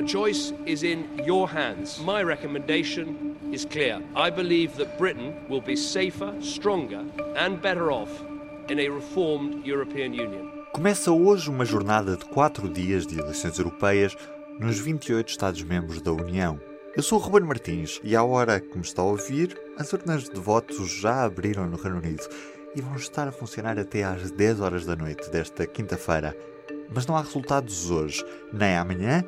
The choice is in your hands. My recommendation is clear. I believe that Britain will be safer, stronger, and better off in a reformed European Union. Começa hoje uma jornada de quatro dias de eleições europeias nos 28 Estados-membros da União. Eu sou o Ruben Martins e, à hora que me está a ouvir, as urnas de votos já abriram no Reino Unido e vão estar a funcionar até às 10 horas da noite desta quinta-feira. Mas não há resultados hoje, nem amanhã,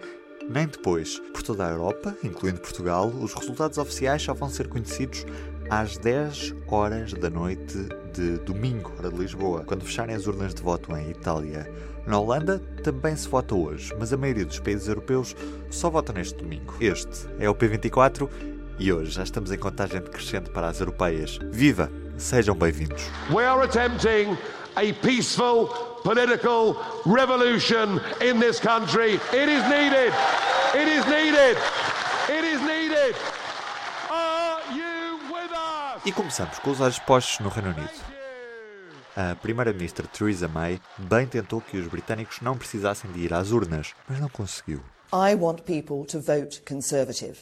nem depois. Por toda a Europa, incluindo Portugal, os resultados oficiais só vão ser conhecidos às 10 horas da noite de domingo, hora de Lisboa, quando fecharem as urnas de voto em Itália. Na Holanda também se vota hoje, mas a maioria dos países europeus só vota neste domingo. Este é o P24 e hoje já estamos em contagem decrescente para as europeias. Viva! Sejam bem-vindos. We are attempting a peaceful political revolution in this country. It is needed. It is needed. It is needed. Are you with us? E começamos com os olhos postos no Reino Unido. A primeira-ministra Theresa May bem tentou que os britânicos não precisassem de ir às urnas, mas não conseguiu. I want people to vote Conservative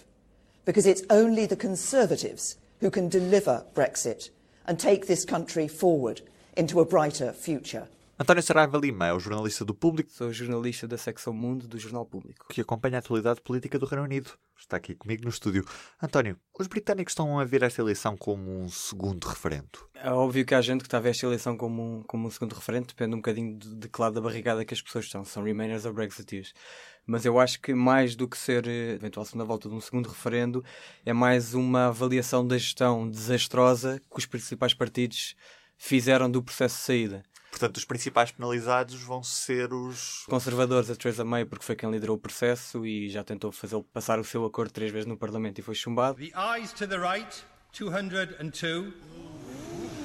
because it's only the Conservatives who can deliver Brexit and take this country forward into a brighter future. António Saraiva Lima é o jornalista do Público Sou jornalista da secção Mundo do Jornal Público. que acompanha a atualidade política do Reino Unido. Está aqui comigo no estúdio. António, os britânicos estão a ver esta eleição como um segundo referendo. É óbvio que há gente que está a ver esta eleição como um, como um segundo referente, depende um bocadinho de, de que lado da barrigada que as pessoas estão, são Remainers ou Brexiteers. Mas eu acho que mais do que ser eh, eventual segunda volta de um segundo referendo, é mais uma avaliação da gestão desastrosa que os principais partidos fizeram do processo de saída. Portanto, os principais penalizados vão ser os. Conservadores, a Theresa May, porque foi quem liderou o processo e já tentou fazer passar o seu acordo três vezes no Parlamento e foi chumbado. The ayes to the right, 202.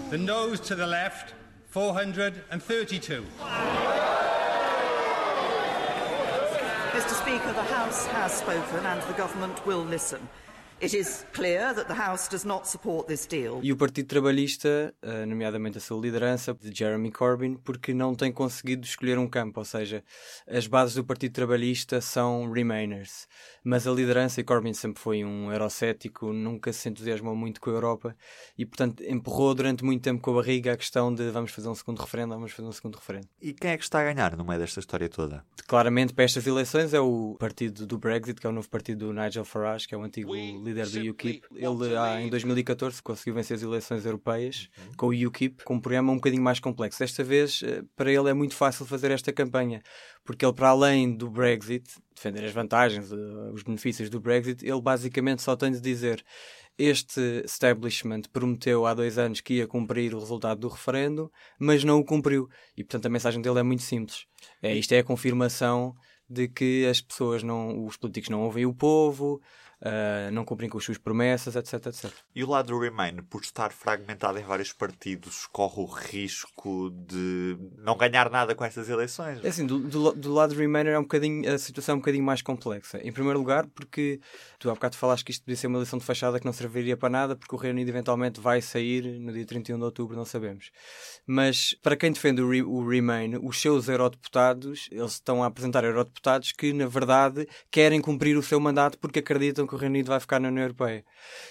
The noes to the left, 432. Mr Speaker, the House has spoken and the Government will listen. It is clear that the House does not support this deal. E o Partido Trabalhista, eh, nomeadamente a sua liderança, de Jeremy Corbyn, porque não tem conseguido escolher um campo, ou seja, as bases do Partido Trabalhista são Remainers, mas a liderança, e Corbyn sempre foi um eurocético, nunca se entusiasmou muito com a Europa e, portanto, empurrou durante muito tempo com a barriga a questão de vamos fazer um segundo referendo, vamos fazer um segundo referendo. E quem é que está a ganhar no meio desta história toda? Claramente, para estas eleições, é o partido do Brexit, que é o novo partido do Nigel Farage, que é o antigo líder do UKIP. Ele, ah, em 2014, conseguiu vencer as eleições europeias com o UKIP, com um programa um bocadinho mais complexo. Desta vez, eh, para ele é muito fácil fazer esta campanha, porque ele, para além do Brexit, defender as vantagens, eh, os benefícios do Brexit, ele basicamente só tem de dizer este establishment prometeu há dois anos que ia cumprir o resultado do referendo, mas não o cumpriu. E, portanto, a mensagem dele é muito simples. É, isto é a confirmação de que as pessoas não, os políticos não ouvem o povo, ah, não cumprem com as suas promessas, etc, etc. E o lado do Remain, por estar fragmentado em vários partidos, corre o risco de não ganhar nada com estas eleições? É assim, do, do, do lado do Remainer é um bocadinho, a situação é um bocadinho mais complexa. Em primeiro lugar, porque tu há bocado falaste que isto podia ser uma eleição de fachada que não serviria para nada, porque o Reino Unido eventualmente vai sair no dia 31 de outubro, não sabemos. Mas para quem defende o, Re, o Remain, os seus eurodeputados, eles estão a apresentar eurodeputados que, na verdade, querem cumprir o seu mandato porque acreditam que o Reino Unido vai ficar na União Europeia.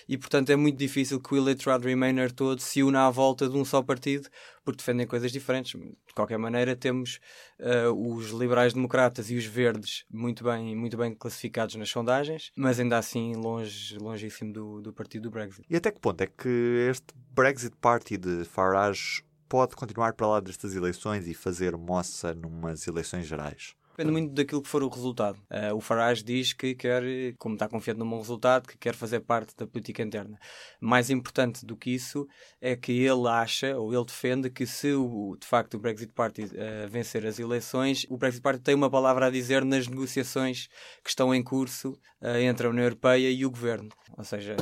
E, portanto, é muito difícil que o eleitorado Remainer todo se una à volta de um só partido, porque defendem coisas diferentes. De qualquer maneira, temos uh, os liberais-democratas e os verdes muito bem, muito bem classificados nas sondagens, mas ainda assim longe, longíssimo do, do partido do Brexit. E até que ponto é que este Brexit Party de Farage pode continuar para lá destas eleições e fazer moça numas eleições gerais? Depende muito daquilo que for o resultado. Uh, o Farage diz que quer, como está confiante num bom resultado, que quer fazer parte da política interna. Mais importante do que isso é que ele acha, ou ele defende, que se o, de facto o Brexit Party uh, vencer as eleições, o Brexit Party tem uma palavra a dizer nas negociações que estão em curso uh, entre a União Europeia e o Governo. Ou seja,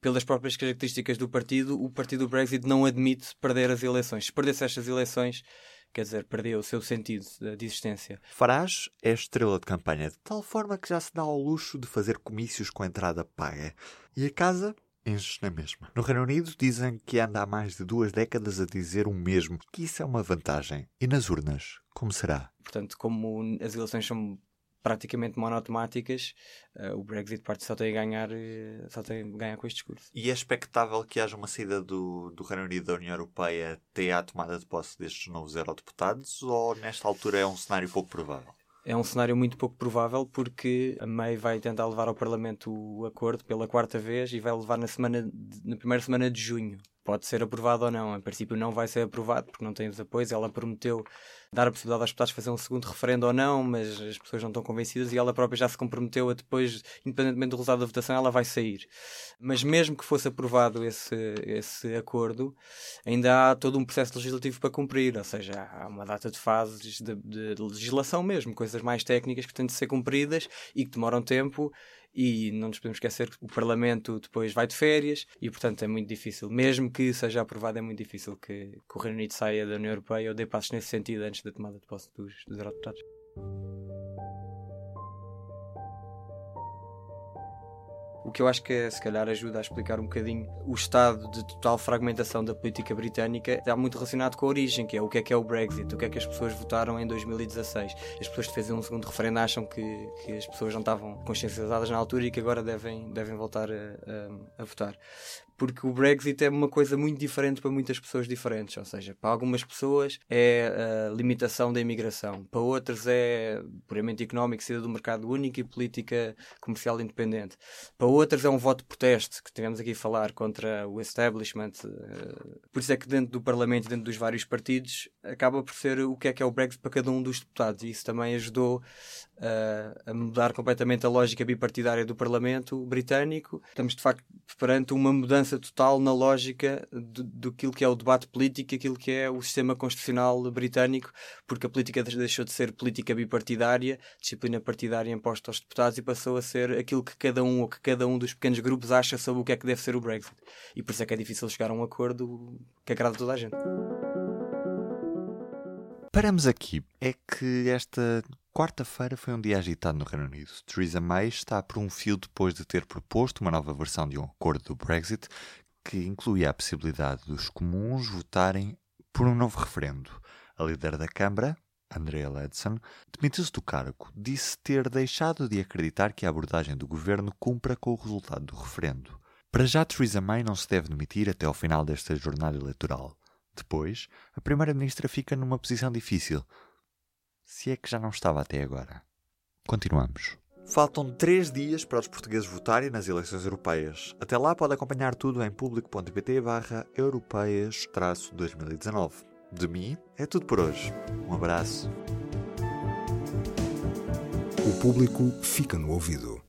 pelas próprias características do partido, o partido do Brexit não admite perder as eleições. Se perdesse estas eleições, quer dizer, perdeu o seu sentido de existência. Farage é estrela de campanha, de tal forma que já se dá ao luxo de fazer comícios com entrada paga. E a casa enche na mesma. No Reino Unido dizem que anda há mais de duas décadas a dizer o mesmo, que isso é uma vantagem. E nas urnas, como será? Portanto, como as eleições são praticamente monotemáticas, uh, o Brexit parte só tem a ganhar, uh, só tem a ganhar com este discurso. E é expectável que haja uma saída do, do Reino Unido da União Europeia até à tomada de posse destes novos eurodeputados ou nesta altura é um cenário pouco provável? É um cenário muito pouco provável porque a May vai tentar levar ao Parlamento o acordo pela quarta vez e vai levar na, semana de, na primeira semana de junho pode ser aprovado ou não. Em princípio não vai ser aprovado porque não tem os apoios. Ela prometeu dar a possibilidade aos deputados fazer um segundo referendo ou não, mas as pessoas não estão convencidas e ela própria já se comprometeu a depois, independentemente do resultado da votação, ela vai sair. Mas mesmo que fosse aprovado esse, esse acordo, ainda há todo um processo legislativo para cumprir, ou seja, há uma data de fases de, de legislação mesmo, coisas mais técnicas que têm de ser cumpridas e que demoram tempo e não nos podemos esquecer que o Parlamento depois vai de férias e, portanto, é muito difícil, mesmo que seja aprovado, é muito difícil que, que o Reino Unido saia da União Europeia ou dê passos nesse sentido antes da tomada de posse dos, dos eurodeputados. O que eu acho que se calhar ajuda a explicar um bocadinho o estado de total fragmentação da política britânica está muito relacionado com a origem, que é o que é que é o Brexit, o que é que as pessoas votaram em 2016. As pessoas que fazem um segundo referendo acham que, que as pessoas não estavam consciencializadas na altura e que agora devem, devem voltar a, a, a votar porque o Brexit é uma coisa muito diferente para muitas pessoas diferentes. Ou seja, para algumas pessoas é a limitação da imigração, para outras é puramente económico, saída do mercado único e política comercial independente. Para outras é um voto de protesto, que tivemos aqui a falar contra o establishment. Eh, por isso é que dentro do Parlamento, dentro dos vários partidos, acaba por ser o que é que é o Brexit para cada um dos deputados. E isso também ajudou uh, a mudar completamente a lógica bipartidária do Parlamento britânico. Estamos, de facto, perante uma mudança total na lógica do, do que é o debate político, aquilo que é o sistema constitucional britânico, porque a política deixou de ser política bipartidária, disciplina partidária imposta aos deputados, e passou a ser aquilo que cada um ou que cada um dos pequenos grupos acha sobre o que é que deve ser o Brexit. E por isso é que é difícil chegar a um acordo que agrada toda a gente. Paramos aqui. É que esta Quarta-feira foi um dia agitado no Reino Unido. Theresa May está por um fio depois de ter proposto uma nova versão de um acordo do Brexit que incluía a possibilidade dos comuns votarem por um novo referendo. A líder da Câmara, Andrea Leadsom, demitiu-se do cargo. Disse ter deixado de acreditar que a abordagem do governo cumpra com o resultado do referendo. Para já, Theresa May não se deve demitir até ao final desta jornada eleitoral. Depois, a Primeira-Ministra fica numa posição difícil se é que já não estava até agora. Continuamos. Faltam três dias para os portugueses votarem nas eleições europeias. Até lá pode acompanhar tudo em público.pt barra europeias-2019. De mim é tudo por hoje. Um abraço. O público fica no ouvido.